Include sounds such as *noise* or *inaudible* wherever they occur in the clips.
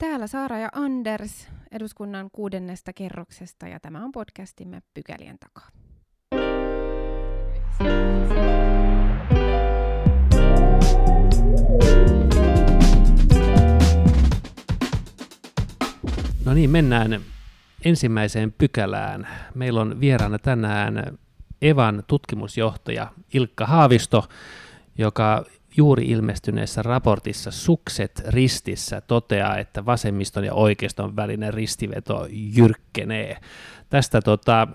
Täällä Saara ja Anders eduskunnan kuudennesta kerroksesta ja tämä on podcastimme Pykälien takaa. No niin, mennään ensimmäiseen pykälään. Meillä on vieraana tänään Evan tutkimusjohtaja Ilkka Haavisto, joka juuri ilmestyneessä raportissa Sukset ristissä toteaa, että vasemmiston ja oikeiston välinen ristiveto jyrkkenee. Tästä tota,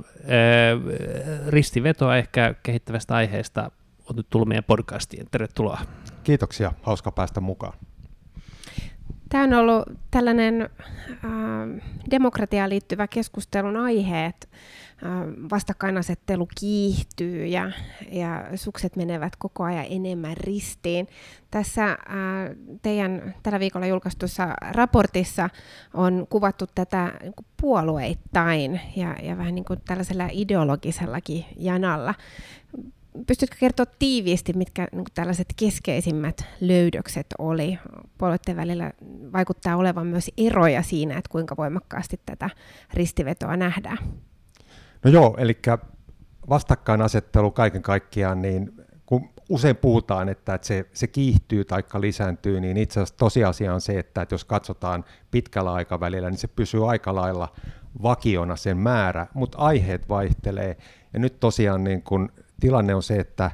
ristivetoa ehkä kehittävästä aiheesta on nyt tullut meidän podcastiin. Tervetuloa. Kiitoksia, hauska päästä mukaan. Tämä on ollut tällainen äh, demokratiaan liittyvä keskustelun aihe, että vastakkainasettelu kiihtyy ja, ja sukset menevät koko ajan enemmän ristiin. Tässä äh, teidän tällä viikolla julkaistussa raportissa on kuvattu tätä niin puolueittain ja, ja vähän niin kuin tällaisella ideologisellakin janalla pystytkö kertoa tiiviisti, mitkä niin tällaiset keskeisimmät löydökset oli? Puolueiden välillä vaikuttaa olevan myös eroja siinä, että kuinka voimakkaasti tätä ristivetoa nähdään. No joo, eli vastakkainasettelu kaiken kaikkiaan, niin kun usein puhutaan, että, se, se kiihtyy tai lisääntyy, niin itse asiassa tosiasia on se, että, että jos katsotaan pitkällä aikavälillä, niin se pysyy aika lailla vakiona sen määrä, mutta aiheet vaihtelee. Ja nyt tosiaan niin kun tilanne on se, että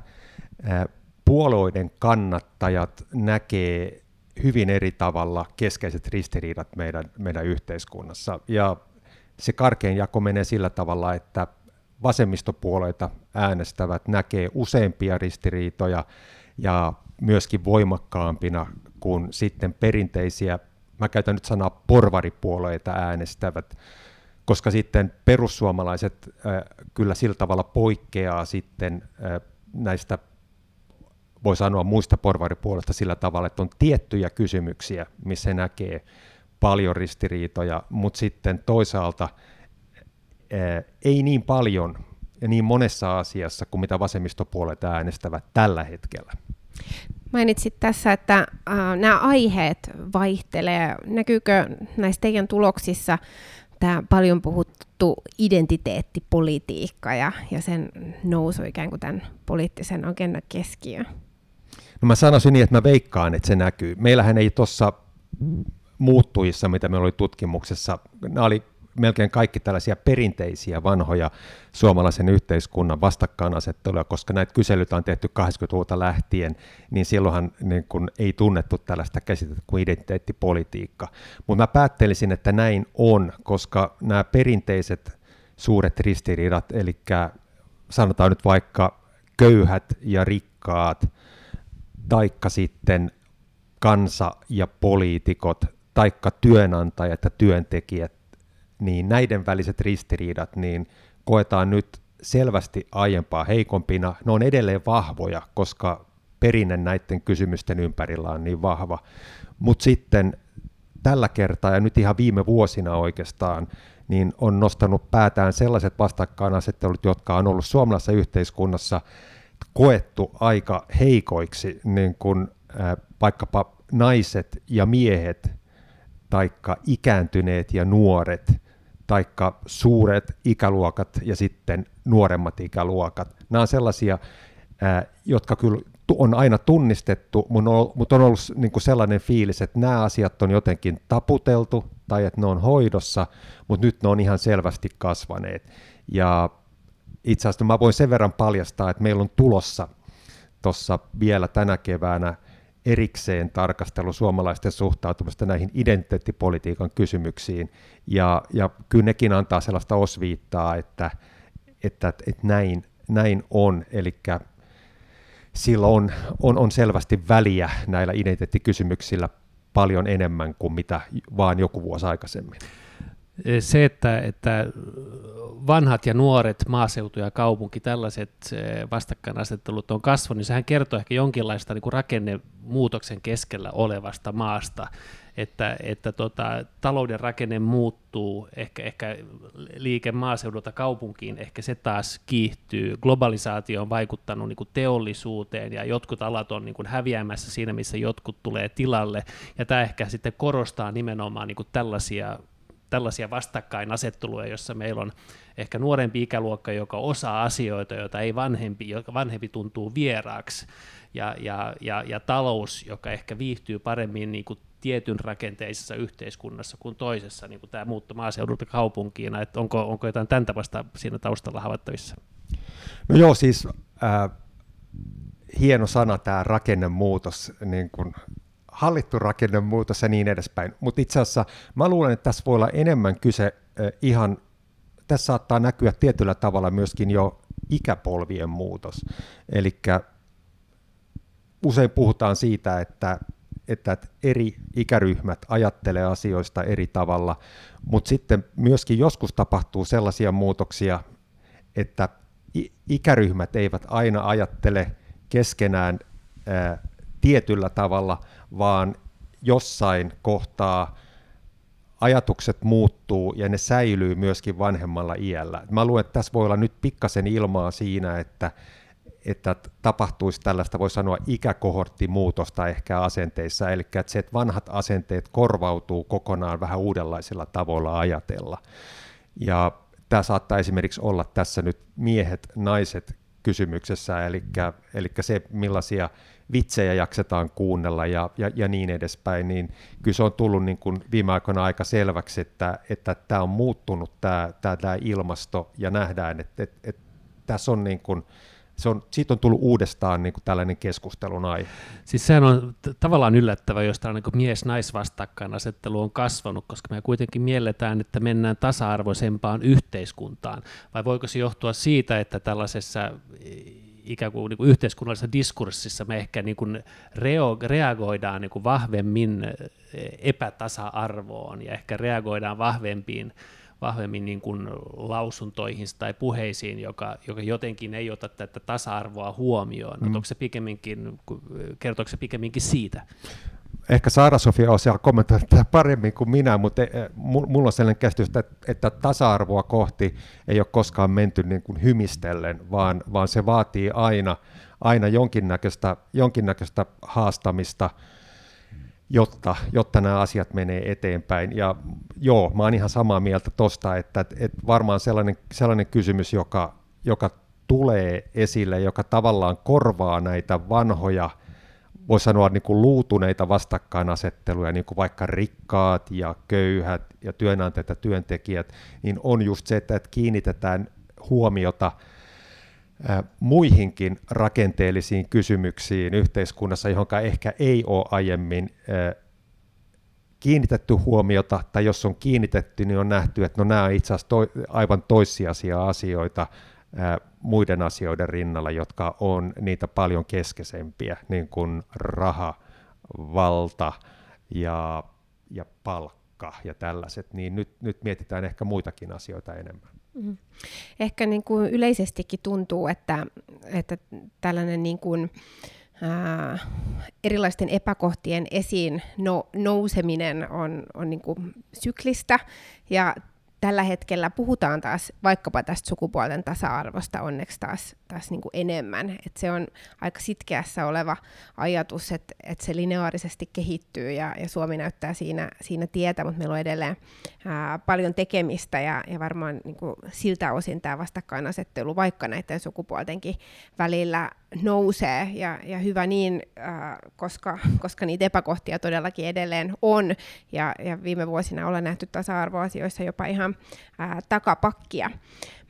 puolueiden kannattajat näkee hyvin eri tavalla keskeiset ristiriidat meidän, meidän yhteiskunnassa. Ja se karkein jako menee sillä tavalla, että vasemmistopuolueita äänestävät näkee useampia ristiriitoja ja myöskin voimakkaampina kuin sitten perinteisiä, mä käytän nyt sanaa porvaripuolueita äänestävät koska sitten perussuomalaiset äh, kyllä sillä tavalla poikkeaa sitten äh, näistä, voi sanoa muista porvaripuolesta sillä tavalla, että on tiettyjä kysymyksiä, missä näkee paljon ristiriitoja, mutta sitten toisaalta äh, ei niin paljon ja niin monessa asiassa kuin mitä vasemmistopuolet äänestävät tällä hetkellä. Mainitsit tässä, että äh, nämä aiheet vaihtelee. Näkyykö näissä teidän tuloksissa tämä paljon puhuttu identiteettipolitiikka ja, ja sen nousu ikään kuin tämän poliittisen agendan keskiöön? No mä sanoisin niin, että mä veikkaan, että se näkyy. Meillähän ei tuossa muuttujissa, mitä meillä oli tutkimuksessa, nämä oli melkein kaikki tällaisia perinteisiä vanhoja suomalaisen yhteiskunnan vastakkainasetteluja, koska näitä kyselyitä on tehty 80-luvulta lähtien, niin silloinhan niin kun ei tunnettu tällaista käsitettä kuin identiteettipolitiikka. Mutta mä päättelisin, että näin on, koska nämä perinteiset suuret ristiriidat, eli sanotaan nyt vaikka köyhät ja rikkaat, taikka sitten kansa ja poliitikot, taikka työnantajat ja työntekijät, niin näiden väliset ristiriidat niin koetaan nyt selvästi aiempaa heikompina. Ne on edelleen vahvoja, koska perinne näiden kysymysten ympärillä on niin vahva. Mutta sitten tällä kertaa ja nyt ihan viime vuosina oikeastaan, niin on nostanut päätään sellaiset vastakkainasettelut, jotka on ollut suomalaisessa yhteiskunnassa koettu aika heikoiksi, niin kuin äh, vaikkapa naiset ja miehet, taikka ikääntyneet ja nuoret, taikka suuret ikäluokat ja sitten nuoremmat ikäluokat. Nämä on sellaisia, jotka kyllä on aina tunnistettu, mutta on ollut niin kuin sellainen fiilis, että nämä asiat on jotenkin taputeltu tai että ne on hoidossa, mutta nyt ne on ihan selvästi kasvaneet. Ja itse asiassa mä voin sen verran paljastaa, että meillä on tulossa tuossa vielä tänä keväänä erikseen tarkastelu suomalaisten suhtautumista näihin identiteettipolitiikan kysymyksiin, ja, ja kyllä nekin antaa sellaista osviittaa, että, että, että näin, näin on, eli sillä on, on, on selvästi väliä näillä identiteettikysymyksillä paljon enemmän kuin mitä vaan joku vuosi aikaisemmin se, että, että vanhat ja nuoret, maaseutu ja kaupunki, tällaiset vastakkainasettelut on kasvanut, niin sehän kertoo ehkä jonkinlaista niin kuin rakennemuutoksen keskellä olevasta maasta. että, että tota, talouden rakenne muuttuu, ehkä, ehkä liike maaseudulta kaupunkiin, ehkä se taas kiihtyy. Globalisaatio on vaikuttanut niin kuin teollisuuteen ja jotkut alat on niin kuin häviämässä siinä, missä jotkut tulee tilalle. Ja tämä ehkä sitten korostaa nimenomaan niin kuin tällaisia tällaisia vastakkainasetteluja, jossa meillä on ehkä nuorempi ikäluokka, joka osaa asioita, joita ei vanhempi, joka vanhempi tuntuu vieraaksi, ja, ja, ja, ja talous, joka ehkä viihtyy paremmin niin kuin tietyn rakenteisessa yhteiskunnassa kuin toisessa, niin kuin tämä muutto maaseudulta kaupunkiin, että onko, onko jotain tämän tapasta siinä taustalla havaittavissa? No joo, siis äh, hieno sana tämä rakennemuutos, niin kuin hallittu rakennemuutos ja niin edespäin. Mutta itse asiassa mä luulen, että tässä voi olla enemmän kyse ihan, tässä saattaa näkyä tietyllä tavalla myöskin jo ikäpolvien muutos. Eli usein puhutaan siitä, että että eri ikäryhmät ajattelee asioista eri tavalla, mutta sitten myöskin joskus tapahtuu sellaisia muutoksia, että ikäryhmät eivät aina ajattele keskenään ää, tietyllä tavalla, vaan jossain kohtaa ajatukset muuttuu ja ne säilyy myöskin vanhemmalla iällä. Mä luulen, että tässä voi olla nyt pikkasen ilmaa siinä, että, että tapahtuisi tällaista, voi sanoa, ikäkohorttimuutosta ehkä asenteissa, eli että se, että vanhat asenteet korvautuu kokonaan vähän uudenlaisilla tavoilla ajatella. Ja tämä saattaa esimerkiksi olla tässä nyt miehet, naiset kysymyksessä, eli, eli se millaisia vitsejä jaksetaan kuunnella ja, ja, ja niin edespäin, niin kyllä se on tullut niin kuin viime aikoina aika selväksi, että, että tämä on muuttunut tämä, tämä, tämä ilmasto ja nähdään, että, että, että tässä on niin kuin, se on, siitä on tullut uudestaan niin kuin tällainen keskustelun aihe. Siis sehän on t- tavallaan yllättävä, jos tämä niin mies-naisvastakkainasettelu on kasvanut, koska me kuitenkin mielletään, että mennään tasa-arvoisempaan yhteiskuntaan. Vai voiko se johtua siitä, että tällaisessa ikään kuin, niin kuin yhteiskunnallisessa diskurssissa me ehkä niin kuin reo- reagoidaan niin kuin vahvemmin epätasa-arvoon ja ehkä reagoidaan vahvempiin vahvemmin niin kuin lausuntoihin tai puheisiin, joka, joka jotenkin ei ota tätä tasa-arvoa huomioon. Mm. Onko se pikemminkin, kertooko se pikemminkin siitä? Ehkä Saara-Sofia osaa kommentoida tätä paremmin kuin minä, mutta e, e, mulla on sellainen käsitys, että, että tasa-arvoa kohti ei ole koskaan menty niin kuin hymistellen, vaan, vaan se vaatii aina, aina jonkinnäköistä, jonkinnäköistä haastamista, jotta, jotta nämä asiat menee eteenpäin. Ja joo, mä oon ihan samaa mieltä tosta, että, että varmaan sellainen, sellainen kysymys, joka, joka tulee esille, joka tavallaan korvaa näitä vanhoja, voi sanoa niin kuin luutuneita vastakkainasetteluja, niin kuin vaikka rikkaat ja köyhät ja työnantajat ja työntekijät, niin on just se, että kiinnitetään huomiota – muihinkin rakenteellisiin kysymyksiin yhteiskunnassa, johon ehkä ei ole aiemmin kiinnitetty huomiota, tai jos on kiinnitetty, niin on nähty, että no nämä on itse asiassa to, aivan toissijaisia asioita muiden asioiden rinnalla, jotka on niitä paljon keskeisempiä, niin kuin raha, valta ja, ja palkka ja tällaiset, niin nyt, nyt mietitään ehkä muitakin asioita enemmän. Mm. Ehkä niin kuin yleisestikin tuntuu, että, että tällainen niin kuin, ää, erilaisten epäkohtien esiin no, nouseminen on, on niin kuin syklistä ja tällä hetkellä puhutaan taas vaikkapa tästä sukupuolten tasa-arvosta onneksi taas, taas niin kuin enemmän. Et se on aika sitkeässä oleva ajatus, että et se lineaarisesti kehittyy ja, ja Suomi näyttää siinä, siinä tietä, mutta meillä on edelleen ää, paljon tekemistä ja, ja varmaan niin kuin siltä osin tämä vastakkainasettelu vaikka näiden sukupuoltenkin välillä nousee ja, ja hyvä niin, äh, koska, koska niitä epäkohtia todellakin edelleen on ja, ja viime vuosina ollaan nähty tasa-arvoasioissa jopa ihan äh, takapakkia.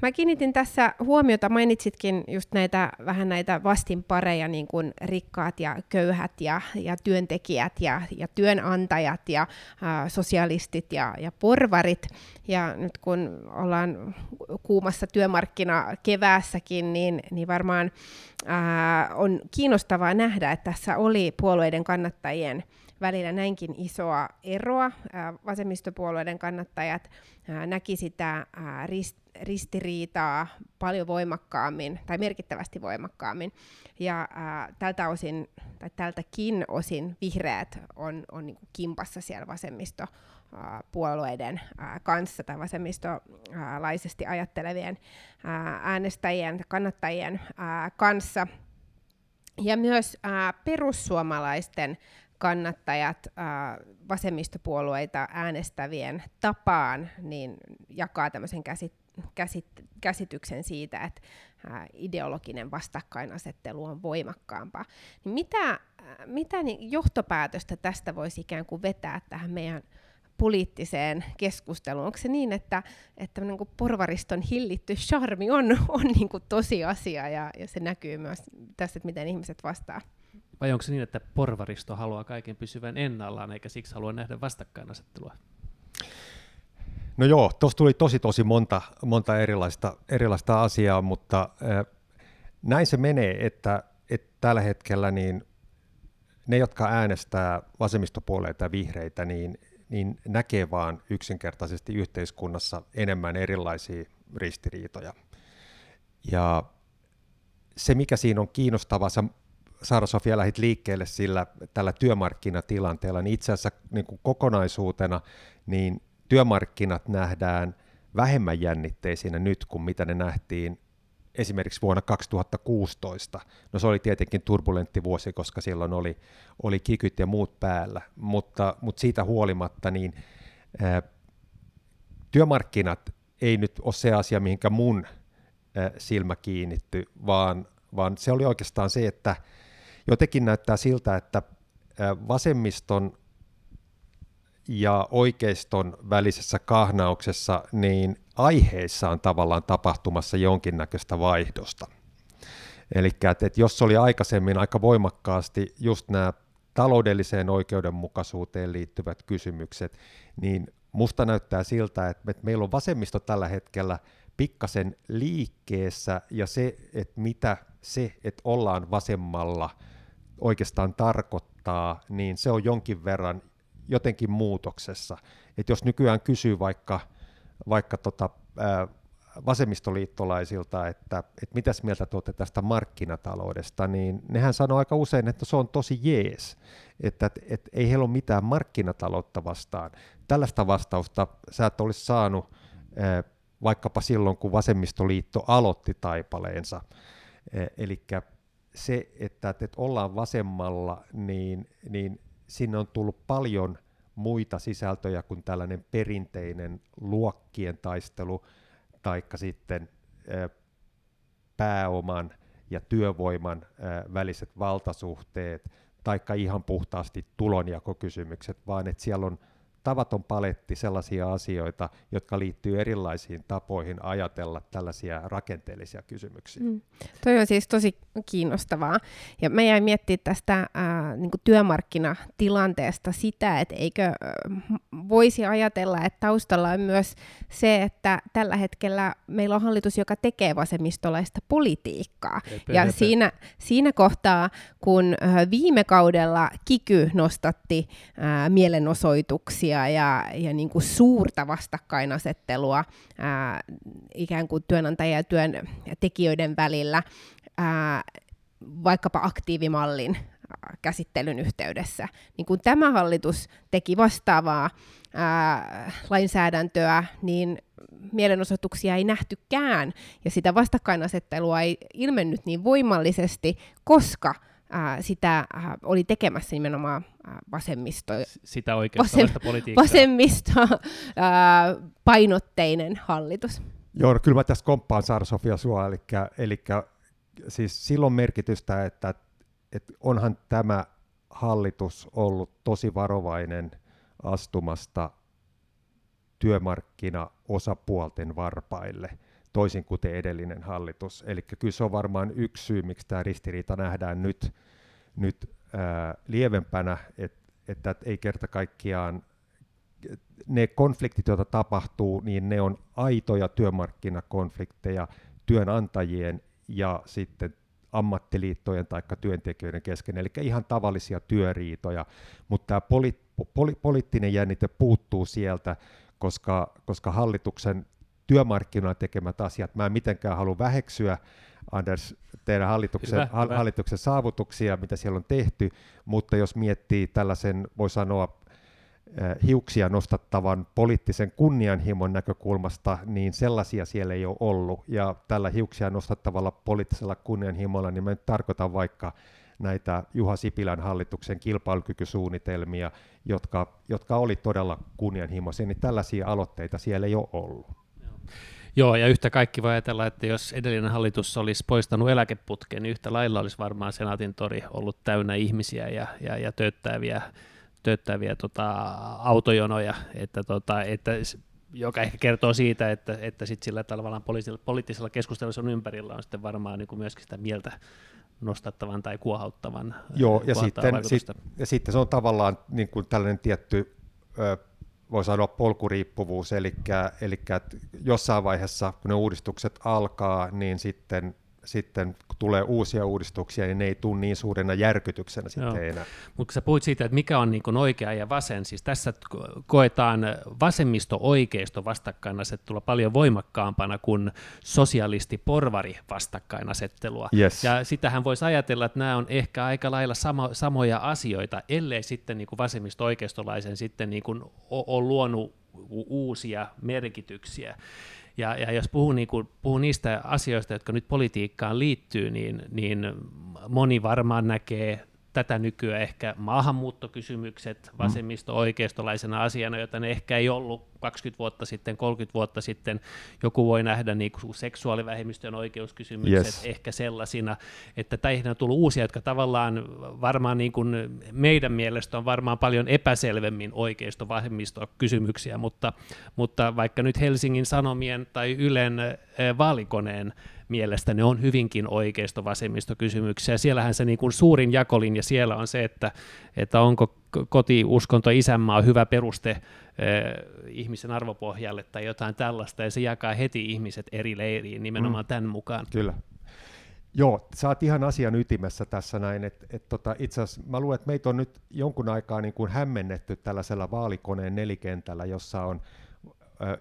Mä kiinnitin tässä huomiota, mainitsitkin just näitä vähän näitä vastinpareja, niin kuin rikkaat ja köyhät ja, ja työntekijät ja, ja työnantajat ja ä, sosialistit ja, ja porvarit. Ja nyt kun ollaan kuumassa työmarkkina keväässäkin, niin, niin varmaan ä, on kiinnostavaa nähdä, että tässä oli puolueiden kannattajien välillä näinkin isoa eroa. Vasemmistopuolueiden kannattajat näki sitä ristiriitaa paljon voimakkaammin tai merkittävästi voimakkaammin. Ja ää, tältä osin, tai tältäkin osin vihreät on, on niin kimpassa siellä vasemmisto puolueiden kanssa tai vasemmistolaisesti ajattelevien äänestäjien, kannattajien kanssa. Ja myös perussuomalaisten kannattajat vasemmistopuolueita äänestävien tapaan niin jakaa tämmöisen käsit, käsit, käsityksen siitä, että ideologinen vastakkainasettelu on voimakkaampaa. Niin mitä mitä niin johtopäätöstä tästä voisi ikään kuin vetää tähän meidän poliittiseen keskusteluun? Onko se niin, että, että niin kuin porvariston hillitty charmi on, on niin kuin tosiasia ja, ja se näkyy myös tässä, että miten ihmiset vastaa? Vai onko se niin, että porvaristo haluaa kaiken pysyvän ennallaan eikä siksi halua nähdä vastakkainasettelua? No joo, tuossa tuli tosi tosi monta, monta erilaista, erilaista asiaa, mutta näin se menee, että, että tällä hetkellä niin ne, jotka äänestää vasemmistopuoleita ja vihreitä, niin niin näkee vaan yksinkertaisesti yhteiskunnassa enemmän erilaisia ristiriitoja. Ja se, mikä siinä on kiinnostavaa, sä Saara Sofia lähit liikkeelle sillä tällä työmarkkinatilanteella, niin itse asiassa niin kuin kokonaisuutena niin työmarkkinat nähdään vähemmän jännitteisinä nyt kuin mitä ne nähtiin esimerkiksi vuonna 2016. No se oli tietenkin turbulentti vuosi, koska silloin oli, oli kikyt ja muut päällä, mutta, mutta siitä huolimatta niin ää, työmarkkinat ei nyt ole se asia, mihinkä mun ää, silmä kiinnitty, vaan, vaan se oli oikeastaan se, että jotenkin näyttää siltä, että ää, vasemmiston ja oikeiston välisessä kahnauksessa, niin aiheissa on tavallaan tapahtumassa jonkinnäköistä vaihdosta. Eli että, jos oli aikaisemmin aika voimakkaasti just nämä taloudelliseen oikeudenmukaisuuteen liittyvät kysymykset, niin musta näyttää siltä, että meillä on vasemmisto tällä hetkellä pikkasen liikkeessä ja se, että mitä se, että ollaan vasemmalla oikeastaan tarkoittaa, niin se on jonkin verran jotenkin muutoksessa. että jos nykyään kysyy vaikka, vaikka tota, ää, vasemmistoliittolaisilta, että, että mitäs mieltä tuotte tästä markkinataloudesta, niin nehän sanoo aika usein, että se on tosi jees, että, että, että ei heillä ole mitään markkinataloutta vastaan. Tällaista vastausta sä et olisi saanut ää, vaikkapa silloin, kun vasemmistoliitto aloitti taipaleensa. Eli se, että, että ollaan vasemmalla, niin, niin sinne on tullut paljon muita sisältöjä kuin tällainen perinteinen luokkien taistelu, taikka sitten pääoman ja työvoiman väliset valtasuhteet, taikka ihan puhtaasti tulonjakokysymykset, vaan että siellä on tavaton paletti sellaisia asioita, jotka liittyy erilaisiin tapoihin ajatella tällaisia rakenteellisia kysymyksiä. Mm. Toi on siis tosi kiinnostavaa. Ja me jäin miettiä tästä ää, niin työmarkkinatilanteesta sitä, että eikö ää, voisi ajatella, että taustalla on myös se, että tällä hetkellä meillä on hallitus, joka tekee vasemmistolaista politiikkaa. Epe, ja epe. Siinä, siinä kohtaa, kun ää, viime kaudella Kiky nostatti ää, mielenosoituksia, konfliktia ja, ja niin kuin suurta vastakkainasettelua ää, ikään kuin työnantajien ja työntekijöiden välillä ää, vaikkapa aktiivimallin käsittelyn yhteydessä. Niin kun tämä hallitus teki vastaavaa ää, lainsäädäntöä, niin mielenosoituksia ei nähtykään, ja sitä vastakkainasettelua ei ilmennyt niin voimallisesti, koska ää, sitä ää, oli tekemässä nimenomaan ää, vasemmisto, sitä vasem, politiikkaa. vasemmisto ää, painotteinen hallitus. Joo, no kyllä mä tässä komppaan Saara Sofia sua, eli, eli siis silloin merkitystä, että, että onhan tämä hallitus ollut tosi varovainen astumasta työmarkkinaosapuolten varpaille – toisin kuin edellinen hallitus. Eli kyllä se on varmaan yksi syy, miksi tämä ristiriita nähdään nyt, nyt ää, lievempänä, että että ei kerta kaikkiaan ne konfliktit, joita tapahtuu, niin ne on aitoja työmarkkinakonflikteja työnantajien ja sitten ammattiliittojen tai työntekijöiden kesken, eli ihan tavallisia työriitoja, mutta tämä poli, poli, poliittinen jännite puuttuu sieltä, koska, koska hallituksen työmarkkinoilla tekemät asiat. Mä en mitenkään halua väheksyä Anders, teidän hallituksen, Hyvä, hyvä. hallituksen saavutuksia, mitä siellä on tehty, mutta jos miettii tällaisen, voi sanoa, eh, hiuksia nostattavan poliittisen kunnianhimon näkökulmasta, niin sellaisia siellä ei ole ollut. Ja tällä hiuksia nostattavalla poliittisella kunnianhimolla, niin mä nyt tarkoitan vaikka näitä Juha Sipilän hallituksen kilpailukykysuunnitelmia, jotka, jotka oli todella kunnianhimoisia, niin tällaisia aloitteita siellä ei ole ollut. Joo, ja yhtä kaikki voi ajatella, että jos edellinen hallitus olisi poistanut eläkeputken, niin yhtä lailla olisi varmaan Senaatin tori ollut täynnä ihmisiä ja, ja, ja tööttäviä, tööttäviä tota, autojonoja, että, tota, että joka ehkä kertoo siitä, että, että sit sillä tavallaan poliittisella, poliittisella keskustelussa on ympärillä on sitten varmaan niin kuin myöskin sitä mieltä nostattavan tai kuohauttavan Joo, ja sitten, sit, ja sitten se on tavallaan niin kuin tällainen tietty, ö, voi sanoa polkuriippuvuus, eli, eli jossain vaiheessa, kun ne uudistukset alkaa, niin sitten, sitten kun tulee uusia uudistuksia, niin ne ei tule niin suurena järkytyksenä Joo. sitten enää. Mutta sä puhuit siitä, että mikä on niin oikea ja vasen, siis tässä ko- koetaan vasemmisto-oikeisto vastakkainasettelua paljon voimakkaampana kuin sosialisti-porvari vastakkainasettelua. Yes. Ja sitähän voisi ajatella, että nämä on ehkä aika lailla samo, samoja asioita, ellei sitten niin vasemmisto-oikeistolaisen sitten niin kuin ole luonut uusia merkityksiä. Ja, ja jos puhuu, niin kuin, puhuu niistä asioista, jotka nyt politiikkaan liittyy, niin, niin moni varmaan näkee tätä nykyään ehkä maahanmuuttokysymykset vasemmisto-oikeistolaisena asiana, jota ne ehkä ei ollut 20 vuotta sitten, 30 vuotta sitten. Joku voi nähdä niin kuin seksuaalivähemmistöjen oikeuskysymykset Yes. ehkä sellaisina, että täihin on tullut uusia, jotka tavallaan varmaan niin kuin meidän mielestä on varmaan paljon epäselvemmin oikeisto-vasemmisto-kysymyksiä, mutta, mutta vaikka nyt Helsingin Sanomien tai Ylen eh, vaalikoneen mielestä ne on hyvinkin oikeisto-vasemmisto-kysymyksiä. Siellähän se niin kuin suurin jakolinja siellä on se, että, että onko kotiuskonto isänmaa hyvä peruste eh, ihmisen arvopohjalle tai jotain tällaista, ja se jakaa heti ihmiset eri leiriin nimenomaan mm. tämän mukaan. Kyllä. Joo, sä oot ihan asian ytimessä tässä näin, että et tota, itse asiassa mä luulen, että meitä on nyt jonkun aikaa niin kuin hämmennetty tällaisella vaalikoneen nelikentällä, jossa on,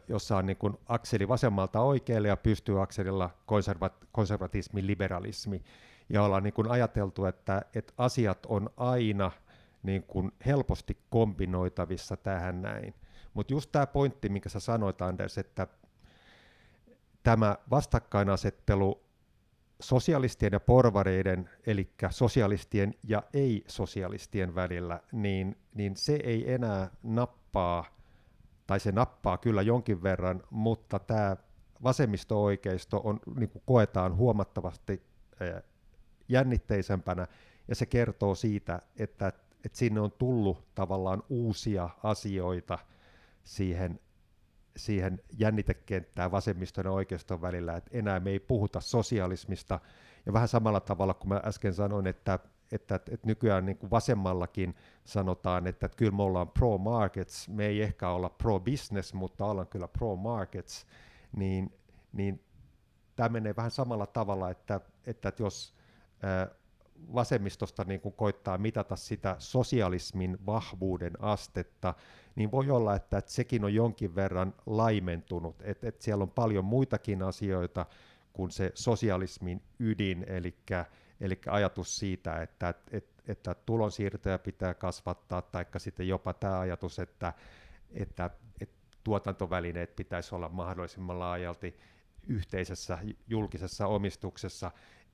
jossa on niin kuin akseli vasemmalta oikealle ja pystyy akselilla konservat, konservatismi, liberalismi, ja ollaan niin kuin ajateltu, että, että asiat on aina niin kuin helposti kombinoitavissa tähän näin. Mutta just tämä pointti, minkä sä sanoit Anders, että tämä vastakkainasettelu sosialistien ja porvareiden, eli sosialistien ja ei-sosialistien välillä, niin, niin se ei enää nappaa, tai se nappaa kyllä jonkin verran, mutta tämä vasemmisto-oikeisto on, niin kuin koetaan huomattavasti jännitteisempänä, ja se kertoo siitä, että, että sinne on tullut tavallaan uusia asioita siihen siihen jännitekenttään vasemmiston ja oikeiston välillä, että enää me ei puhuta sosialismista, ja vähän samalla tavalla kuin mä äsken sanoin, että, että, että nykyään niin kuin vasemmallakin sanotaan, että, että kyllä me ollaan pro-markets, me ei ehkä olla pro-business, mutta ollaan kyllä pro-markets, niin, niin tämä menee vähän samalla tavalla, että, että, että jos ää, vasemmistosta niin kuin koittaa mitata sitä sosialismin vahvuuden astetta, niin voi olla, että, että sekin on jonkin verran laimentunut, että, että siellä on paljon muitakin asioita kuin se sosialismin ydin, eli, eli ajatus siitä, että, että, että tulonsiirtoja pitää kasvattaa, tai sitten jopa tämä ajatus, että, että, että tuotantovälineet pitäisi olla mahdollisimman laajalti yhteisessä julkisessa omistuksessa,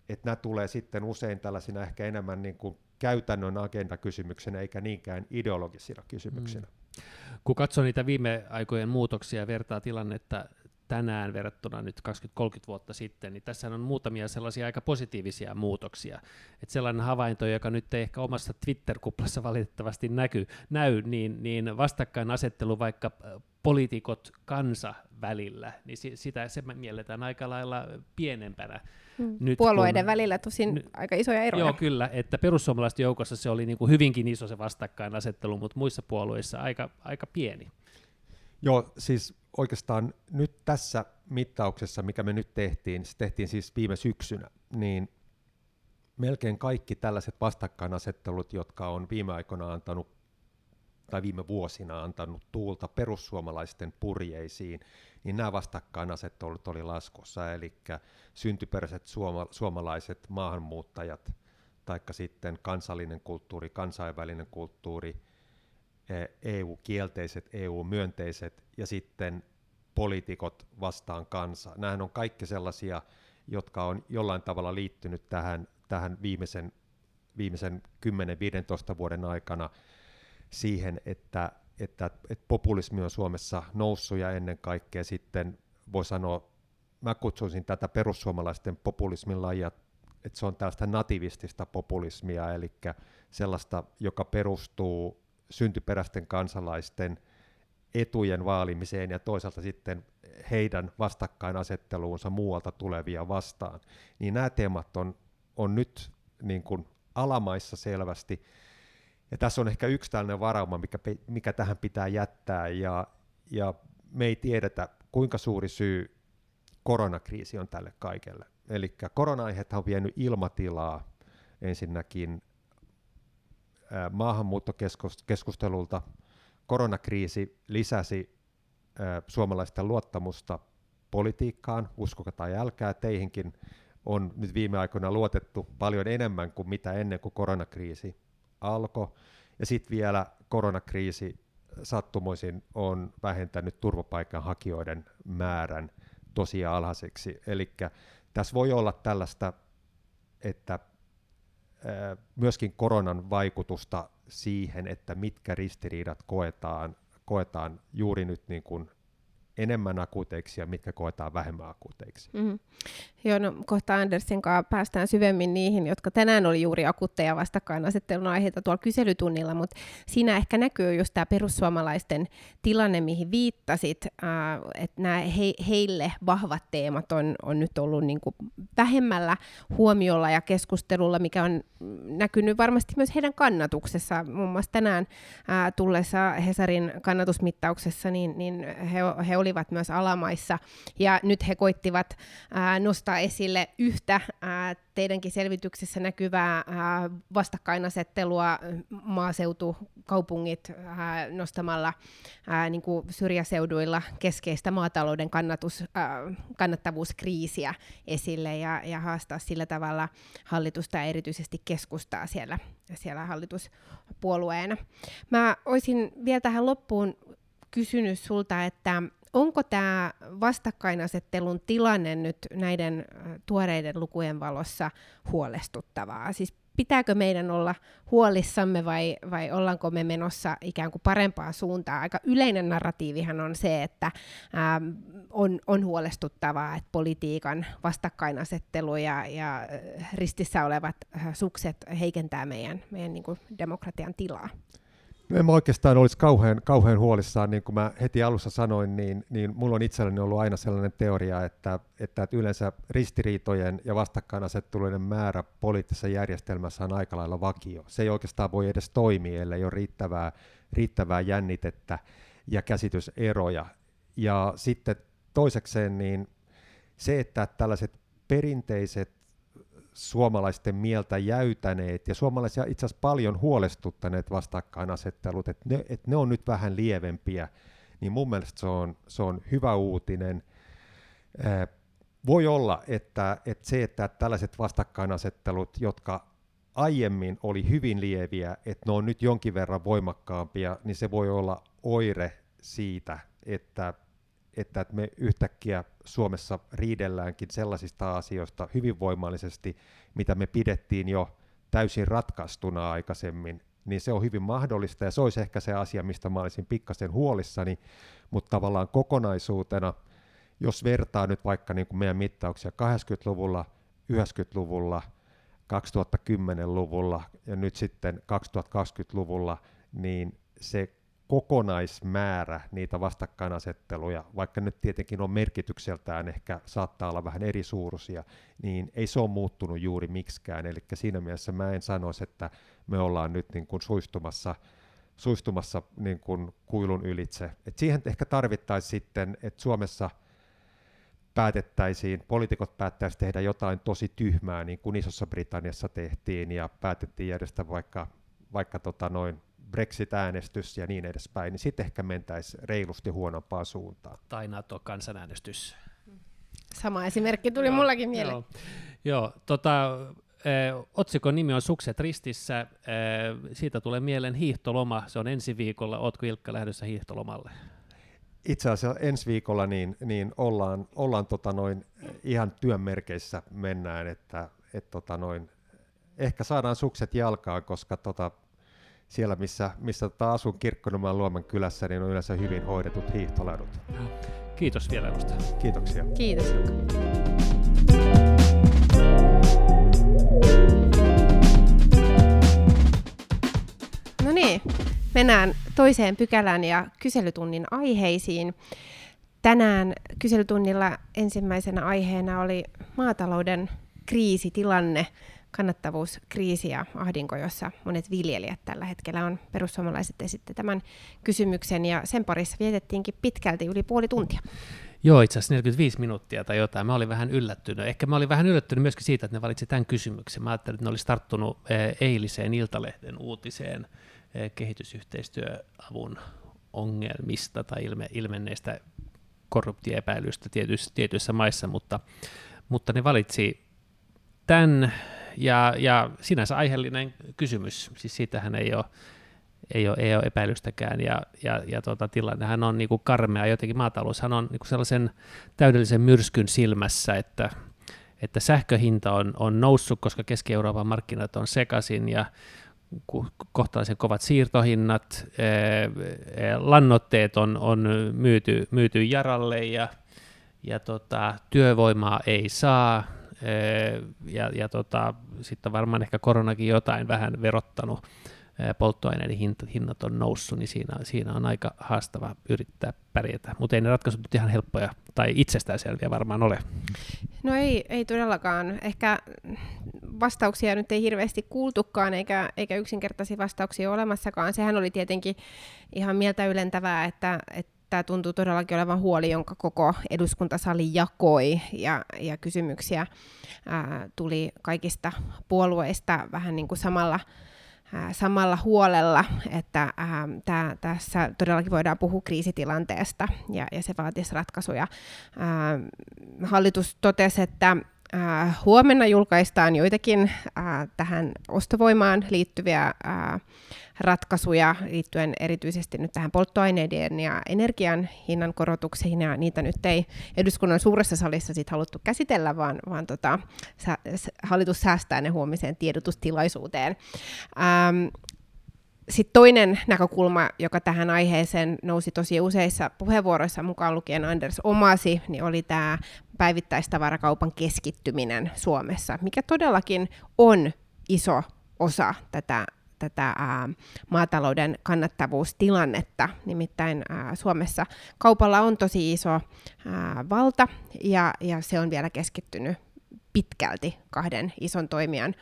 että nämä tulee sitten usein tällaisina ehkä enemmän niin kuin käytännön agendakysymyksenä eikä niinkään ideologisina kysymyksinä. Mm. Kun katsoo niitä viime aikojen muutoksia ja vertaa tilannetta tänään verrattuna nyt 20-30 vuotta sitten, niin tässä on muutamia sellaisia aika positiivisia muutoksia. Että sellainen havainto, joka nyt ei ehkä omassa Twitter-kuplassa valitettavasti näky, näy, niin, niin vastakkainasettelu vaikka poliitikot kansa välillä, niin sitä se mielletään aika lailla pienempänä. Mm. Nyt, Puolueiden kun, välillä tosin n- aika isoja eroja. Joo, kyllä, että perussuomalaisten joukossa se oli niin kuin hyvinkin iso se vastakkainasettelu, mutta muissa puolueissa aika, aika pieni. Joo, siis oikeastaan nyt tässä mittauksessa, mikä me nyt tehtiin, se tehtiin siis viime syksynä, niin melkein kaikki tällaiset vastakkainasettelut, jotka on viime aikoina antanut tai viime vuosina antanut tuulta perussuomalaisten purjeisiin, niin nämä vastakkainasettelut oli laskussa, eli syntyperäiset suoma, suomalaiset maahanmuuttajat, taikka sitten kansallinen kulttuuri, kansainvälinen kulttuuri, EU-kielteiset, EU-myönteiset ja sitten poliitikot vastaan kansa. Nämähän on kaikki sellaisia, jotka on jollain tavalla liittynyt tähän, tähän viimeisen, viimeisen 10-15 vuoden aikana siihen, että, että, että populismi on Suomessa noussut ja ennen kaikkea sitten voi sanoa, mä kutsuisin tätä perussuomalaisten populismin lajia, että se on tällaista nativistista populismia, eli sellaista, joka perustuu syntyperäisten kansalaisten etujen vaalimiseen ja toisaalta sitten heidän vastakkainasetteluunsa muualta tulevia vastaan, niin nämä teemat on, on nyt niin kuin alamaissa selvästi. Ja tässä on ehkä yksi tällainen varauma, mikä, mikä tähän pitää jättää, ja, ja me ei tiedetä, kuinka suuri syy koronakriisi on tälle kaikelle. Eli korona on vienyt ilmatilaa ensinnäkin maahanmuuttokeskustelulta. Koronakriisi lisäsi suomalaisten luottamusta politiikkaan, uskokaa tai älkää, teihinkin on nyt viime aikoina luotettu paljon enemmän kuin mitä ennen kuin koronakriisi alkoi. Ja sitten vielä koronakriisi sattumoisin on vähentänyt turvapaikanhakijoiden määrän tosi alhaiseksi. Eli tässä voi olla tällaista, että myöskin koronan vaikutusta siihen, että mitkä ristiriidat koetaan, koetaan juuri nyt niin kuin enemmän akuuteiksi ja mitkä koetaan vähemmän akuuteiksi. Mm-hmm. Joo, no kohta Andersin kanssa päästään syvemmin niihin, jotka tänään oli juuri akuutteja vastakkainasettelun aiheita tuolla kyselytunnilla, mutta siinä ehkä näkyy just tämä perussuomalaisten tilanne, mihin viittasit, äh, että nämä he, heille vahvat teemat on, on nyt ollut niin kuin vähemmällä huomiolla ja keskustelulla, mikä on näkynyt varmasti myös heidän kannatuksessa. Muun muassa tänään äh, tullessa Hesarin kannatusmittauksessa, niin, niin he, he olivat myös alamaissa, ja nyt he koittivat ää, nostaa esille yhtä ää, teidänkin selvityksessä näkyvää ää, vastakkainasettelua maaseutu, kaupungit ää, nostamalla ää, niin kuin syrjäseuduilla keskeistä maatalouden kannatus, ää, kannattavuuskriisiä esille ja, ja haastaa sillä tavalla hallitusta ja erityisesti keskustaa siellä, siellä hallituspuolueena. Mä olisin vielä tähän loppuun kysynyt sulta, että onko tämä vastakkainasettelun tilanne nyt näiden tuoreiden lukujen valossa huolestuttavaa? Siis pitääkö meidän olla huolissamme vai, vai ollaanko me menossa ikään kuin parempaan suuntaan? Aika yleinen narratiivihan on se, että ää, on, on huolestuttavaa, että politiikan vastakkainasettelu ja, ja ristissä olevat sukset heikentää meidän, meidän niin kuin demokratian tilaa. En mä oikeastaan olisi kauhean, kauhean huolissaan, niin kuin mä heti alussa sanoin, niin, niin mulla on itselleni ollut aina sellainen teoria, että, että, yleensä ristiriitojen ja vastakkainasetteluiden määrä poliittisessa järjestelmässä on aika lailla vakio. Se ei oikeastaan voi edes toimia, ellei ole riittävää, riittävää jännitettä ja käsityseroja. Ja sitten toisekseen niin se, että tällaiset perinteiset suomalaisten mieltä jäytäneet ja suomalaisia itse asiassa paljon huolestuttaneet vastakkainasettelut, että ne, että ne on nyt vähän lievempiä, niin mun mielestä se on, se on hyvä uutinen. voi olla, että, että se, että tällaiset vastakkainasettelut, jotka aiemmin oli hyvin lieviä, että ne on nyt jonkin verran voimakkaampia, niin se voi olla oire siitä, että että me yhtäkkiä Suomessa riidelläänkin sellaisista asioista hyvin voimallisesti, mitä me pidettiin jo täysin ratkaistuna aikaisemmin, niin se on hyvin mahdollista ja se olisi ehkä se asia, mistä mä olisin pikkasen huolissani, mutta tavallaan kokonaisuutena, jos vertaa nyt vaikka niin kuin meidän mittauksia 80-luvulla, 90-luvulla, 2010-luvulla ja nyt sitten 2020-luvulla, niin se kokonaismäärä niitä vastakkainasetteluja, vaikka nyt tietenkin on merkitykseltään ehkä saattaa olla vähän eri suuruisia, niin ei se ole muuttunut juuri miksikään. Eli siinä mielessä mä en sanoisi, että me ollaan nyt niin kuin suistumassa, suistumassa niin kuin kuilun ylitse. Et siihen ehkä tarvittaisiin sitten, että Suomessa päätettäisiin, poliitikot päättäisiin tehdä jotain tosi tyhmää, niin kuin Isossa Britanniassa tehtiin, ja päätettiin järjestää vaikka, vaikka tota noin Brexit-äänestys ja niin edespäin, niin sitten ehkä mentäisiin reilusti huonompaan suuntaan. Tai NATO-kansanäänestys. Sama esimerkki tuli joo, mullakin mieleen. Joo, joo tota, eh, otsikon nimi on Sukset ristissä. Eh, siitä tulee mieleen hiihtoloma. Se on ensi viikolla. Ootko Ilkka lähdössä hiihtolomalle? Itse asiassa ensi viikolla niin, niin ollaan, ollaan tota noin, ihan työn merkeissä mennään, että et tota noin, ehkä saadaan sukset jalkaan, koska tota, siellä, missä, missä tota asun Kirkkonumaan Luoman kylässä, niin on yleensä hyvin hoidetut hiihtoladut. Kiitos vierailusta. Kiitoksia. Kiitos. No niin, mennään toiseen pykälään ja kyselytunnin aiheisiin. Tänään kyselytunnilla ensimmäisenä aiheena oli maatalouden kriisitilanne kannattavuuskriisi ja ahdinko, jossa monet viljelijät tällä hetkellä on. Perussuomalaiset esitti tämän kysymyksen ja sen parissa vietettiinkin pitkälti yli puoli tuntia. Joo, itse asiassa 45 minuuttia tai jotain. Mä olin vähän yllättynyt. Ehkä mä olin vähän yllättynyt myöskin siitä, että ne valitsi tämän kysymyksen. Mä ajattelin, että ne olisi tarttunut eh, eiliseen Iltalehden uutiseen eh, kehitysyhteistyöavun ongelmista tai ilme, ilmenneistä korruptiepäilyistä tietyissä, tietyissä maissa, mutta, mutta ne valitsi tämän ja, ja sinänsä aiheellinen kysymys, siis siitähän ei ole, ei ole, ei ole epäilystäkään, ja, ja, ja tota, tilannehan on niin kuin karmea, jotenkin maataloushan on niin kuin sellaisen täydellisen myrskyn silmässä, että, että sähköhinta on, on noussut, koska Keski-Euroopan markkinat on sekaisin, ja kohtalaisen kovat siirtohinnat, lannoitteet on, on myyty, myyty jaralle, ja, ja tota, työvoimaa ei saa, ja, ja tota, sitten varmaan ehkä koronakin jotain vähän verottanut, polttoaineiden hinnat, hinnat on noussut, niin siinä, siinä on aika haastava yrittää pärjätä. Mutta ei ne ratkaisut nyt ihan helppoja tai itsestäänselviä varmaan ole. No ei, ei todellakaan. Ehkä vastauksia nyt ei hirveästi kuultukaan, eikä, eikä yksinkertaisia vastauksia ole olemassakaan. Sehän oli tietenkin ihan mieltä ylentävää, että, että tämä tuntuu todellakin olevan huoli, jonka koko eduskuntasali jakoi, ja, ja kysymyksiä ää, tuli kaikista puolueista vähän niin kuin samalla, ää, samalla huolella, että ää, tää, tässä todellakin voidaan puhua kriisitilanteesta, ja, ja se vaatisi ratkaisuja. Ää, hallitus totesi, että Äh, huomenna julkaistaan joitakin äh, tähän ostovoimaan liittyviä äh, ratkaisuja liittyen erityisesti nyt tähän polttoaineiden ja energian hinnan korotuksiin, ja niitä nyt ei eduskunnan suuressa salissa sit haluttu käsitellä, vaan, vaan tota, sä, hallitus säästää ne huomiseen tiedotustilaisuuteen. Ähm, sitten toinen näkökulma, joka tähän aiheeseen nousi tosi useissa puheenvuoroissa mukaan lukien Anders omasi, niin oli tämä päivittäistavarakaupan keskittyminen Suomessa, mikä todellakin on iso osa tätä tätä ää, maatalouden kannattavuustilannetta. Nimittäin ää, Suomessa kaupalla on tosi iso ää, valta ja, ja se on vielä keskittynyt pitkälti kahden ison toimijan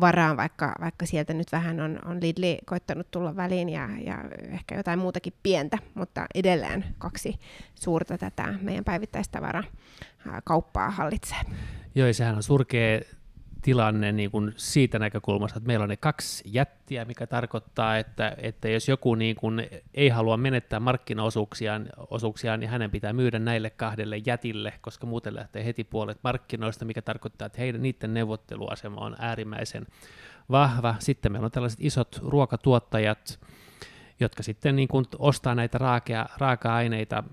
varaan, vaikka, vaikka sieltä nyt vähän on, on Lidli koittanut tulla väliin ja, ja ehkä jotain muutakin pientä, mutta edelleen kaksi suurta tätä meidän päivittäistavara kauppaa hallitsee. Joo, ja sehän on surkea tilanne niin kuin siitä näkökulmasta, että meillä on ne kaksi jättiä, mikä tarkoittaa, että, että jos joku niin kuin ei halua menettää markkinaosuuksiaan, osuuksiaan, niin hänen pitää myydä näille kahdelle jätille, koska muuten lähtee heti puolet markkinoista, mikä tarkoittaa, että heidän, niiden neuvotteluasema on äärimmäisen vahva. Sitten meillä on tällaiset isot ruokatuottajat, jotka sitten niin kuin ostaa näitä raaka- raaka-aineita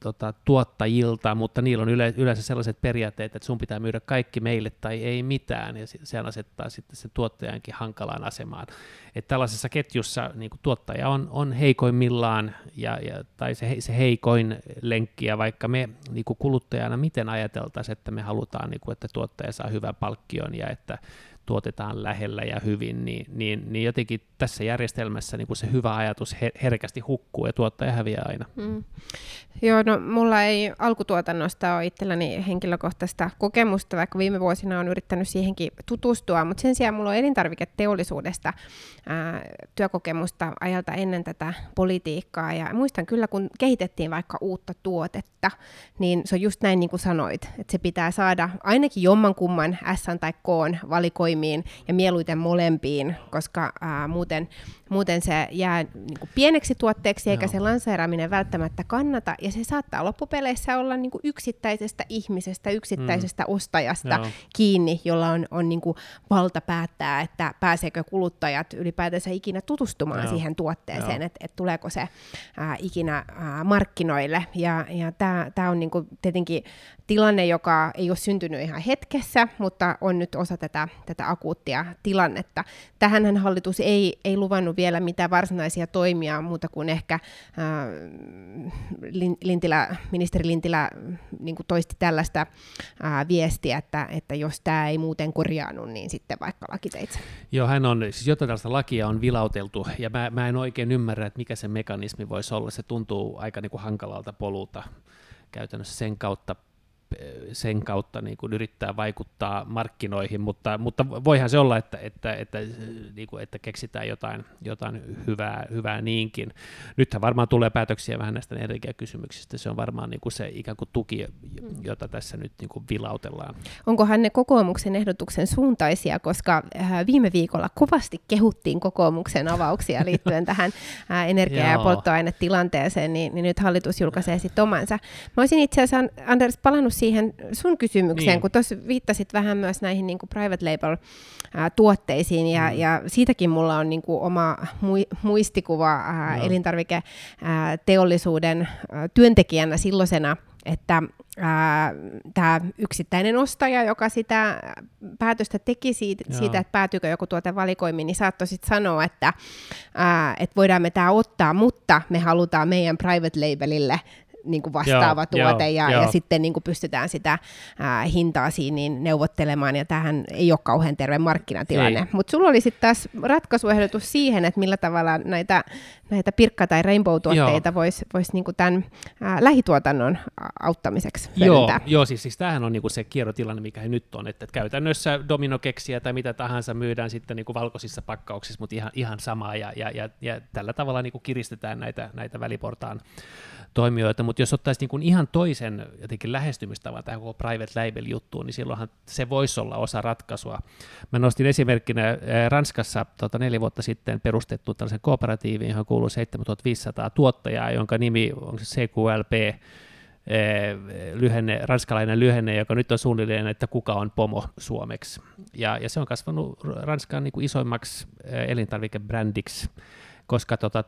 tota, tuottajilta, mutta niillä on yle, yleensä sellaiset periaatteet, että sun pitää myydä kaikki meille tai ei mitään, ja se asettaa sitten se tuottajankin hankalaan asemaan. Että tällaisessa ketjussa niin kuin tuottaja on, on heikoimmillaan, ja, ja, tai se, se heikoin lenkki, ja vaikka me niin kuin kuluttajana miten ajateltaisiin, että me halutaan, niin kuin, että tuottaja saa hyvän palkkion, ja että tuotetaan lähellä ja hyvin, niin, niin, niin jotenkin tässä järjestelmässä niin kuin se hyvä ajatus herkästi hukkuu ja tuottaja häviää aina. Mm. Joo, no mulla ei alkutuotannosta ole itselläni henkilökohtaista kokemusta, vaikka viime vuosina on yrittänyt siihenkin tutustua, mutta sen sijaan mulla on elintarviketeollisuudesta ää, työkokemusta ajalta ennen tätä politiikkaa, ja muistan kyllä, kun kehitettiin vaikka uutta tuotetta, niin se on just näin niin kuin sanoit, että se pitää saada ainakin jommankumman S tai K valikoimaan valikoimiin ja mieluiten molempiin, koska ää, muuten, muuten se jää niin kuin pieneksi tuotteeksi eikä Joo. se lanseeraaminen välttämättä kannata ja se saattaa loppupeleissä olla niin kuin yksittäisestä ihmisestä, yksittäisestä mm. ostajasta Joo. kiinni, jolla on, on niin kuin valta päättää, että pääseekö kuluttajat ylipäätänsä ikinä tutustumaan Joo. siihen tuotteeseen, että et tuleeko se ää, ikinä ää, markkinoille ja, ja tämä on niin kuin tietenkin tilanne, joka ei ole syntynyt ihan hetkessä, mutta on nyt osa tätä, tätä akuuttia tilannetta. Tähänhän hallitus ei, ei luvannut vielä mitään varsinaisia toimia muuta kuin ehkä äh, Lintilä, ministeri Lintilä niin toisti tällaista äh, viestiä, että, että jos tämä ei muuten korjaannu, niin sitten vaikka lakiteitse. Joo, hän on, siis jotain tällaista lakia on vilauteltu, ja mä, mä en oikein ymmärrä, että mikä se mekanismi voisi olla. Se tuntuu aika niin kuin hankalalta polulta käytännössä sen kautta sen kautta niin kuin yrittää vaikuttaa markkinoihin, mutta, mutta voihan se olla, että, että, että, niin kuin, että keksitään jotain, jotain hyvää, hyvää niinkin. Nythän varmaan tulee päätöksiä vähän näistä energiakysymyksistä, se on varmaan niin kuin se ikään kuin tuki, jota tässä nyt niin kuin vilautellaan. Onkohan ne kokoomuksen ehdotuksen suuntaisia, koska äh, viime viikolla kovasti kehuttiin kokoomuksen avauksia *laughs* liittyen tähän äh, energia- ja polttoainetilanteeseen, niin, niin nyt hallitus julkaisee sitten omansa. Mä olisin itse asiassa, Anders, palannut siihen sun kysymykseen, niin. kun tuossa viittasit vähän myös näihin niin kuin private label-tuotteisiin, ja, mm. ja siitäkin mulla on niin kuin oma muistikuva ää, no. elintarviketeollisuuden työntekijänä silloisena, että tämä yksittäinen ostaja, joka sitä päätöstä teki siitä, siitä että päätyykö joku tuote valikoimiin, niin saattoi sitten sanoa, että ää, et voidaan me tämä ottaa, mutta me halutaan meidän private labelille niin kuin vastaava joo, tuote, joo, ja, joo. ja sitten niin kuin pystytään sitä ää, hintaa siinä niin neuvottelemaan, ja tähän ei ole kauhean terve markkinatilanne. Mutta sulla oli sitten taas ratkaisuehdotus siihen, että millä tavalla näitä, näitä pirkka- tai rainbow-tuotteita voisi vois niinku tämän ää, lähituotannon auttamiseksi Joo, joo siis, siis tämähän on niinku se kierrotilanne, mikä he nyt on, että, että käytännössä dominokeksiä tai mitä tahansa myydään sitten niinku valkoisissa pakkauksissa, mutta ihan, ihan samaa, ja, ja, ja, ja tällä tavalla niinku kiristetään näitä, näitä väliportaan toimijoita, mutta jos ottaisi niin kuin ihan toisen jotenkin lähestymistavan tähän koko private label-juttuun, niin silloinhan se voisi olla osa ratkaisua. Mä nostin esimerkkinä eh, Ranskassa tota, neljä vuotta sitten perustettu tällaisen kooperatiivin, johon kuuluu 7500 tuottajaa, jonka nimi on se CQLP, eh, lyhenne, ranskalainen lyhenne, joka nyt on suunnilleen, että kuka on pomo suomeksi. Ja, ja se on kasvanut Ranskan niin kuin isoimmaksi eh, elintarvikebrändiksi koska tota,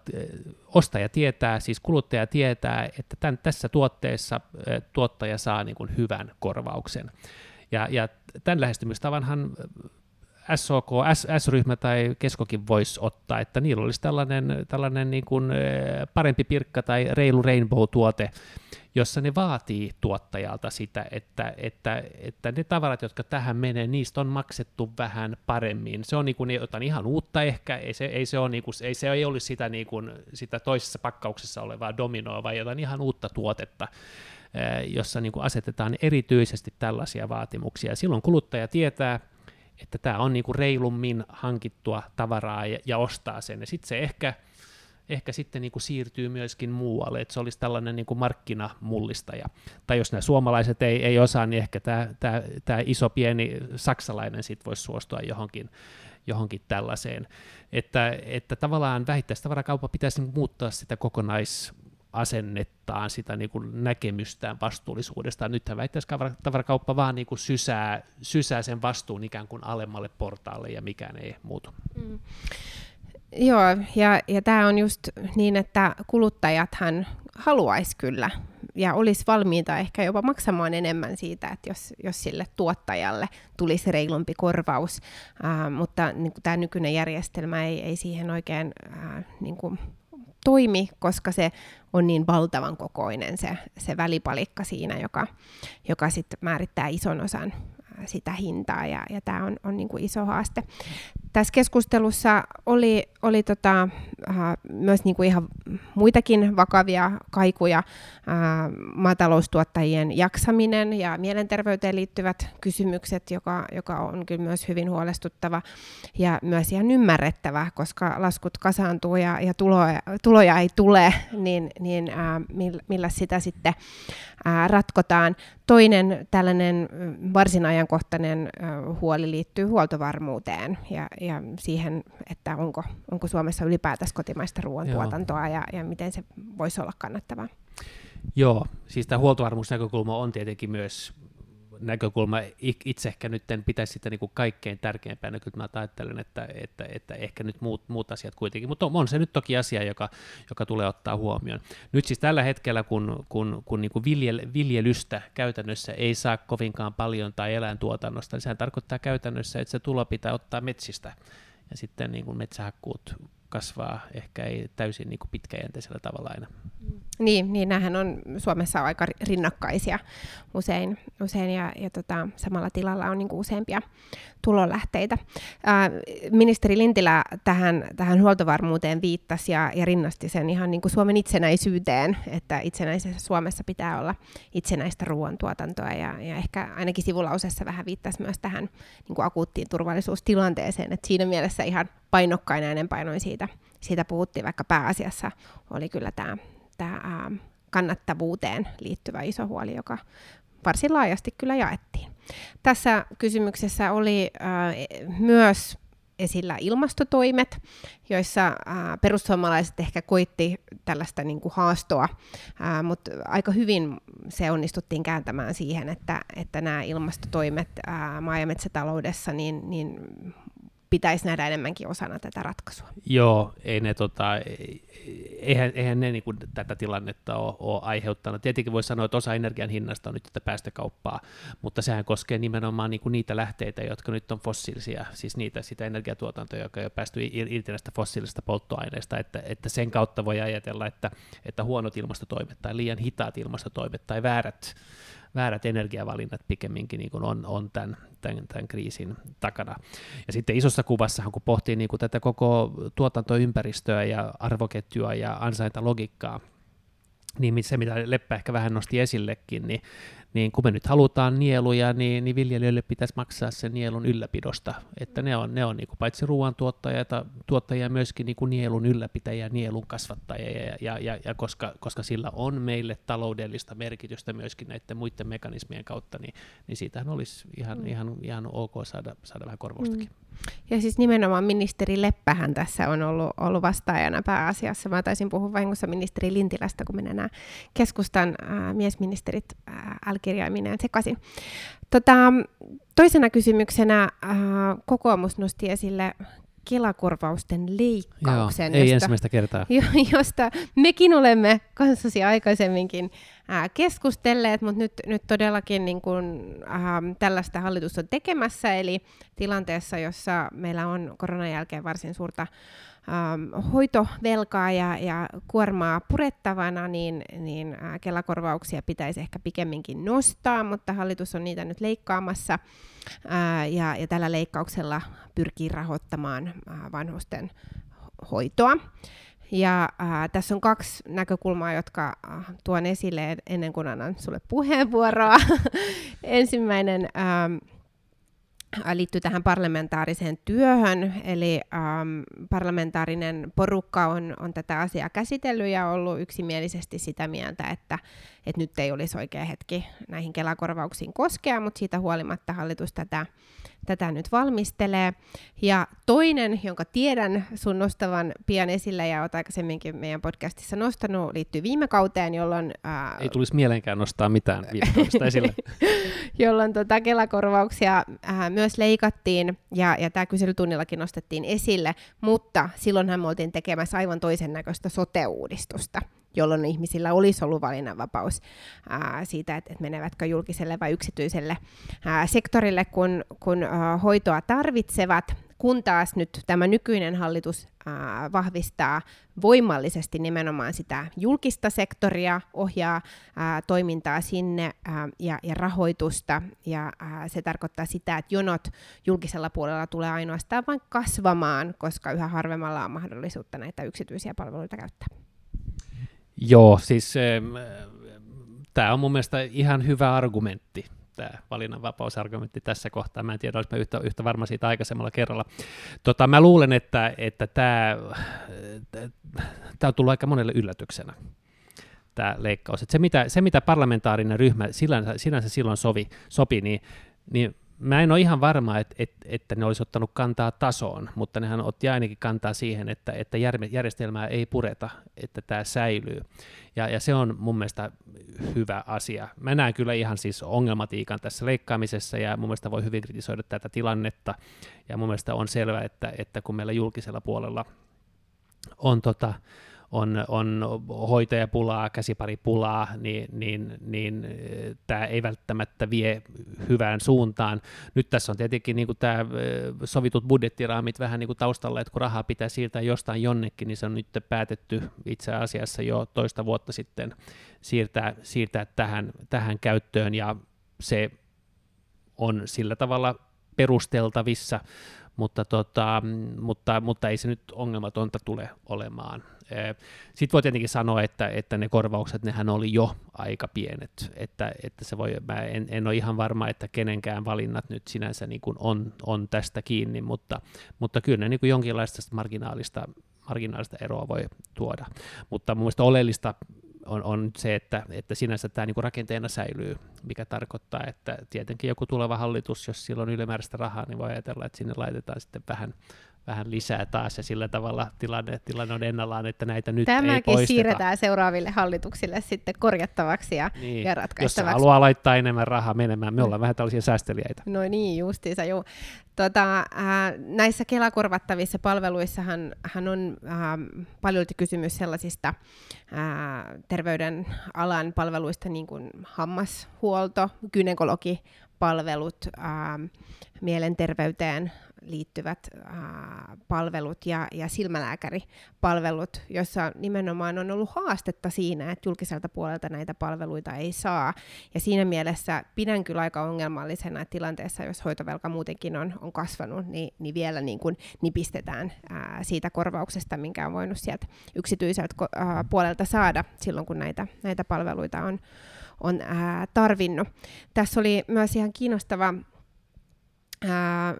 ostaja tietää, siis kuluttaja tietää, että tämän, tässä tuotteessa tuottaja saa niin kuin hyvän korvauksen. Ja, ja tämän lähestymistavanhan SOK, S-ryhmä tai Keskokin voisi ottaa, että niillä olisi tällainen, tällainen niin kuin parempi pirkka tai reilu rainbow-tuote, jossa ne vaatii tuottajalta sitä, että, että, että ne tavarat, jotka tähän menee, niistä on maksettu vähän paremmin. Se on niin kuin jotain ihan uutta ehkä, ei se, ei se, ole, niin kuin, ei, se ei olisi sitä, niin kuin, sitä toisessa pakkauksessa olevaa dominoa, vaan jotain ihan uutta tuotetta jossa niin kuin asetetaan erityisesti tällaisia vaatimuksia. Silloin kuluttaja tietää, että tämä on niin kuin reilummin hankittua tavaraa ja, ja ostaa sen. Ja sitten se ehkä ehkä sitten niin kuin siirtyy myöskin muualle, että se olisi tällainen niin kuin markkinamullistaja. Tai jos nämä suomalaiset ei, ei osaa, niin ehkä tämä, iso pieni saksalainen sitten voisi suostua johonkin, johonkin tällaiseen. Että, että tavallaan vähittäistavarakauppa pitäisi niin muuttaa sitä kokonais asennettaan, sitä niin kuin näkemystään vastuullisuudesta. Nythän vähittäistavarakauppa vaan niin kuin sysää, sysää sen vastuun ikään kuin alemmalle portaalle ja mikään ei muutu. Mm. Joo, ja, ja tämä on just niin, että kuluttajathan haluaisi kyllä ja olisi valmiita ehkä jopa maksamaan enemmän siitä, että jos, jos sille tuottajalle tulisi reilumpi korvaus, ää, mutta niin tämä nykyinen järjestelmä ei, ei siihen oikein ää, niin kuin toimi, koska se on niin valtavan kokoinen se, se välipalikka siinä, joka, joka sitten määrittää ison osan sitä hintaa, ja, ja tämä on, on niin kuin iso haaste. Tässä keskustelussa oli, oli tota, äh, myös niin kuin ihan muitakin vakavia kaikuja, äh, maataloustuottajien jaksaminen ja mielenterveyteen liittyvät kysymykset, joka, joka on kyllä myös hyvin huolestuttava ja myös ihan ymmärrettävä, koska laskut kasaantuu ja, ja tuloja, tuloja ei tule, niin, niin äh, millä sitä sitten äh, ratkotaan. Toinen tällainen varsinajan ajankohtainen huoli liittyy huoltovarmuuteen ja, ja siihen, että onko, onko Suomessa ylipäätänsä kotimaista ruoantuotantoa ja, ja miten se voisi olla kannattavaa. Joo, siis tämä huoltovarmuusnäkökulma on tietenkin myös näkökulma. Itse ehkä nyt pitäisi sitä niin kuin kaikkein tärkeimpänä, kyllä mä ajattelen, että, että, että ehkä nyt muut, muut asiat kuitenkin, mutta on, on se nyt toki asia, joka, joka tulee ottaa huomioon. Nyt siis tällä hetkellä, kun, kun, kun niin kuin viljel, viljelystä käytännössä ei saa kovinkaan paljon tai eläintuotannosta, niin sehän tarkoittaa käytännössä, että se tulo pitää ottaa metsistä, ja sitten niin kuin metsähakkuut kasvaa ehkä ei täysin niin kuin pitkäjänteisellä tavalla aina. Niin, niin nämähän on Suomessa aika rinnakkaisia usein, usein ja, ja tota, samalla tilalla on niin kuin useampia tulonlähteitä. Ää, ministeri Lintilä tähän, tähän huoltovarmuuteen viittasi ja, ja rinnasti sen ihan niin kuin Suomen itsenäisyyteen, että itsenäisessä Suomessa pitää olla itsenäistä ruoantuotantoa ja, ja ehkä ainakin sivulausessa vähän viittasi myös tähän niin kuin akuuttiin turvallisuustilanteeseen, että siinä mielessä ihan painokkain äänenpainoin siitä, siitä puhuttiin, vaikka pääasiassa oli kyllä tämä, tämä kannattavuuteen liittyvä iso huoli, joka varsin laajasti kyllä jaettiin. Tässä kysymyksessä oli äh, myös esillä ilmastotoimet, joissa äh, perussuomalaiset ehkä koitti tällaista niin kuin haastoa, äh, mutta aika hyvin se onnistuttiin kääntämään siihen, että, että nämä ilmastotoimet äh, maa- ja metsätaloudessa niin, niin pitäisi nähdä enemmänkin osana tätä ratkaisua. Joo, ei ne, tota, eihän, eihän ne niin tätä tilannetta ole, ole aiheuttanut. Tietenkin voi sanoa, että osa energian hinnasta on nyt tätä päästökauppaa, mutta sehän koskee nimenomaan niin kuin niitä lähteitä, jotka nyt on fossiilisia, siis niitä, sitä energiatuotantoa, joka on päästy irti näistä fossiilisista polttoaineista, että, että sen kautta voi ajatella, että, että huonot ilmastotoimet tai liian hitaat ilmastotoimet tai väärät väärät energiavalinnat pikemminkin niin kuin on, on tämän, tämän, tämän kriisin takana. Ja sitten isossa kuvassa, kun pohtii niin kuin tätä koko tuotantoympäristöä ja arvoketjua ja ansaintalogiikkaa, niin se, mitä Leppä ehkä vähän nosti esillekin, niin niin kun me nyt halutaan nieluja, niin, niin viljelijöille pitäisi maksaa sen nielun ylläpidosta, että ne on, ne on niin kuin paitsi ruoantuottajia, tuottajia myöskin niin kuin nielun ylläpitäjiä, nielun kasvattajia, ja, ja, ja, ja koska, koska sillä on meille taloudellista merkitystä myöskin näiden muiden mekanismien kautta, niin, niin siitähän olisi ihan, mm. ihan, ihan ok saada, saada vähän korvaustakin. Mm. Ja siis nimenomaan ministeri Leppähän tässä on ollut, ollut vastaajana pääasiassa. Mä taisin puhua vahingossa ministeri Lintilästä, kun minä nämä keskustan ää, miesministerit ää, L-kirjaimineen sekaisin. Tota, toisena kysymyksenä ää, kokoomus nosti esille Kelakorvausten leikkauksen. Joo, ei josta, ensimmäistä kertaa. *laughs* Josta mekin olemme kanssasi aikaisemminkin ää, keskustelleet, mutta nyt, nyt todellakin niin kun, ää, tällaista hallitus on tekemässä, eli tilanteessa, jossa meillä on koronan jälkeen varsin suurta ähm, hoitovelkaa ja, ja kuormaa purettavana, niin, niin äh, Kelakorvauksia pitäisi ehkä pikemminkin nostaa, mutta hallitus on niitä nyt leikkaamassa äh, ja, ja tällä leikkauksella pyrkii rahoittamaan vanhusten hoitoa. Ja äh, tässä on kaksi näkökulmaa, jotka äh, tuon esille ennen kuin annan sulle puheenvuoroa. *laughs* Ensimmäinen äh, liittyy tähän parlamentaariseen työhön, eli ähm, parlamentaarinen porukka on, on tätä asiaa käsitellyt ja ollut yksimielisesti sitä mieltä, että, että nyt ei olisi oikea hetki näihin kelakorvauksiin koskea, mutta siitä huolimatta hallitus tätä tätä nyt valmistelee. Ja toinen, jonka tiedän sun nostavan pian esille ja olet aikaisemminkin meidän podcastissa nostanut, liittyy viime kauteen, jolloin... Ää, Ei tulisi mieleenkään nostaa mitään *laughs* viime esille. jolloin tota, Kelakorvauksia ää, myös leikattiin ja, ja tämä kyselytunnillakin nostettiin esille, mutta silloinhan me oltiin tekemässä aivan toisen näköistä sote-uudistusta jolloin ihmisillä olisi ollut valinnanvapaus ää, siitä, että, että menevätkö julkiselle vai yksityiselle ää, sektorille, kun, kun ää, hoitoa tarvitsevat, kun taas nyt tämä nykyinen hallitus ää, vahvistaa voimallisesti nimenomaan sitä julkista sektoria, ohjaa ää, toimintaa sinne ää, ja, ja rahoitusta, ja ää, se tarkoittaa sitä, että jonot julkisella puolella tulee ainoastaan vain kasvamaan, koska yhä harvemmalla on mahdollisuutta näitä yksityisiä palveluita käyttää. Joo, siis tämä on mun mielestä ihan hyvä argumentti, tämä valinnanvapausargumentti tässä kohtaa. Mä en tiedä, olisi yhtä, yhtä varma siitä aikaisemmalla kerralla. Tota, mä luulen, että, että tämä, tämä on tullut aika monelle yllätyksenä tämä leikkaus. Se, mitä, se, mitä parlamentaarinen ryhmä sinänsä, sinänsä silloin sovi, sopi, niin, niin mä en ole ihan varma, että, että, että ne olisi ottanut kantaa tasoon, mutta nehän otti ainakin kantaa siihen, että, että järjestelmää ei pureta, että tämä säilyy. Ja, ja se on mun mielestä hyvä asia. Mä näen kyllä ihan siis ongelmatiikan tässä leikkaamisessa, ja mun mielestä voi hyvin kritisoida tätä tilannetta, ja mun mielestä on selvää, että, että kun meillä julkisella puolella on tota, on, on hoitajapulaa, käsiparipulaa, niin, niin, niin eh, tämä ei välttämättä vie hyvään suuntaan. Nyt tässä on tietenkin niin kuin tämä eh, sovitut budjettiraamit vähän niin kuin taustalla, että kun rahaa pitää siirtää jostain jonnekin, niin se on nyt päätetty itse asiassa jo toista vuotta sitten siirtää, siirtää tähän, tähän käyttöön, ja se on sillä tavalla perusteltavissa, mutta, tota, mutta, mutta ei se nyt ongelmatonta tule olemaan. Sitten voi tietenkin sanoa, että, että ne korvaukset, nehän oli jo aika pienet, että, että se voi, mä en, en ole ihan varma, että kenenkään valinnat nyt sinänsä niin kuin on, on tästä kiinni, mutta, mutta kyllä ne niin kuin jonkinlaista marginaalista, marginaalista eroa voi tuoda. Mutta mun mielestä oleellista on, on se, että, että sinänsä tämä niin rakenteena säilyy, mikä tarkoittaa, että tietenkin joku tuleva hallitus, jos sillä on ylimääräistä rahaa, niin voi ajatella, että sinne laitetaan sitten vähän vähän lisää taas ja sillä tavalla tilanne, tilanne on ennallaan, että näitä nyt Tämäkin ei poisteta. siirretään seuraaville hallituksille sitten korjattavaksi ja, niin. ja ratkaistavaksi. Jos haluaa laittaa enemmän rahaa menemään, me ollaan mm. vähän tällaisia säästeliäitä. No niin, justiinsa joo. Tota, äh, näissä Kela-korvattavissa palveluissahan hän on äh, paljon kysymys sellaisista äh, terveydenalan palveluista, niin kuin hammashuolto, gynekologipalvelut, äh, mielenterveyteen liittyvät ää, palvelut ja, ja silmälääkäripalvelut, joissa nimenomaan on ollut haastetta siinä, että julkiselta puolelta näitä palveluita ei saa. Ja siinä mielessä pidän kyllä aika ongelmallisena, että tilanteessa, jos hoitovelka muutenkin on, on kasvanut, niin, niin vielä niin kuin nipistetään ää, siitä korvauksesta, minkä on voinut sieltä yksityiseltä ää, puolelta saada silloin, kun näitä, näitä palveluita on, on tarvinnut. Tässä oli myös ihan kiinnostava ää,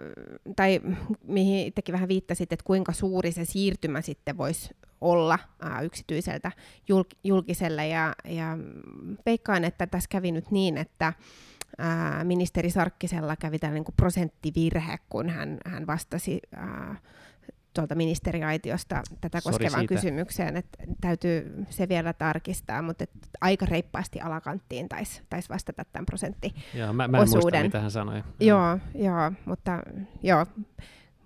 tai mihin itsekin vähän viittasit, että kuinka suuri se siirtymä sitten voisi olla ää, yksityiseltä julk- julkiselle. Ja, ja veikkaan, että tässä kävi nyt niin, että ää, ministeri Sarkkisella kävi tällainen niin prosenttivirhe, kun hän, hän vastasi ää, tuolta ministeriaitiosta tätä Sori koskevaan siitä. kysymykseen, että täytyy se vielä tarkistaa, mutta aika reippaasti alakanttiin taisi tais vastata tämän prosenttiosuuden. Joo, mä, mä en muista, mitä hän sanoi. Joo, joo, mutta joo,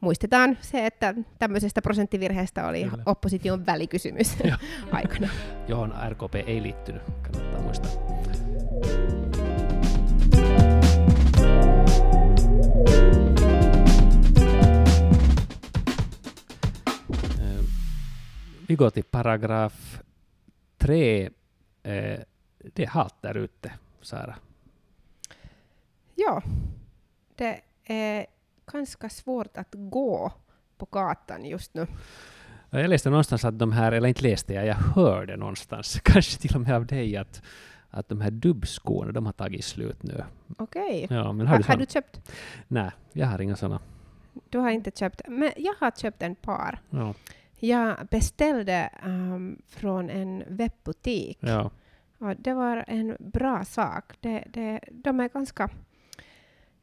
muistetaan se, että tämmöisestä prosenttivirheestä oli Kyllä. opposition välikysymys *laughs* aikana. Johon RKP ei liittynyt, kannattaa muistaa. Vi går till paragraf 3. Eh, det är halt där ute, Sara. Ja, det är ganska svårt att gå på gatan just nu. Jag läste någonstans att de här, eller inte läste jag, jag hörde någonstans, *laughs* kanske till och med av dig, att, att de här dubbskorna, de har tagit slut nu. Okej. Okay. Ja, har, har, du, har du köpt? Nej, jag har inga sådana. Du har inte köpt, men jag har köpt en par. Ja. Jag beställde um, från en webbutik. Ja. Och det var en bra sak. Det, det, de är ganska,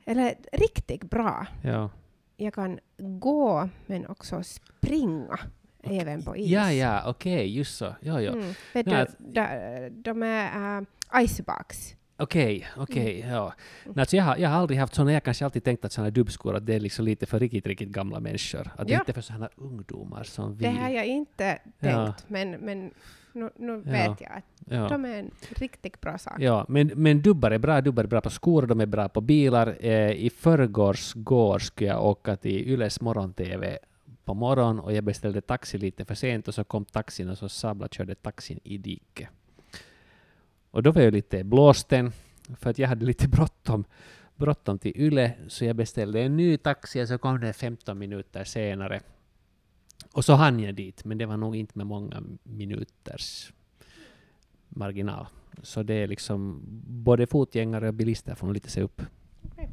eller riktigt bra. Ja. Jag kan gå men också springa. Okay. Även på is. Ja, ja, okej, okay, just så. Ja, ja. Mm. Vet du, de, de är uh, icebox. Okej, okej, mm. ja. Mm. Alltså jag, har, jag har aldrig haft sådana, jag har kanske alltid tänkt att sådana dubbskor, att det är liksom lite för riktigt, riktigt gamla människor. Att ja. det inte är för sådana ungdomar som vi. Det har jag inte tänkt, ja. men, men nu, nu ja. vet jag att ja. de är en riktigt bra sak. Ja, men, men dubbar är bra, dubbar är bra på skor, de är bra på bilar. Eh, I förrgårs går skulle jag åka till Yles morgon-TV på morgon och jag beställde taxi lite för sent och så kom taxin och så sabla körde taxin i diket. Och då var jag lite blåsten, för att jag hade lite bråttom, bråttom till Yle, så jag beställde en ny taxi och så kom den 15 minuter senare. Och så hann jag dit, men det var nog inte med många minuters marginal. Så det är liksom, både fotgängare och bilister får nog lite se upp. Okay.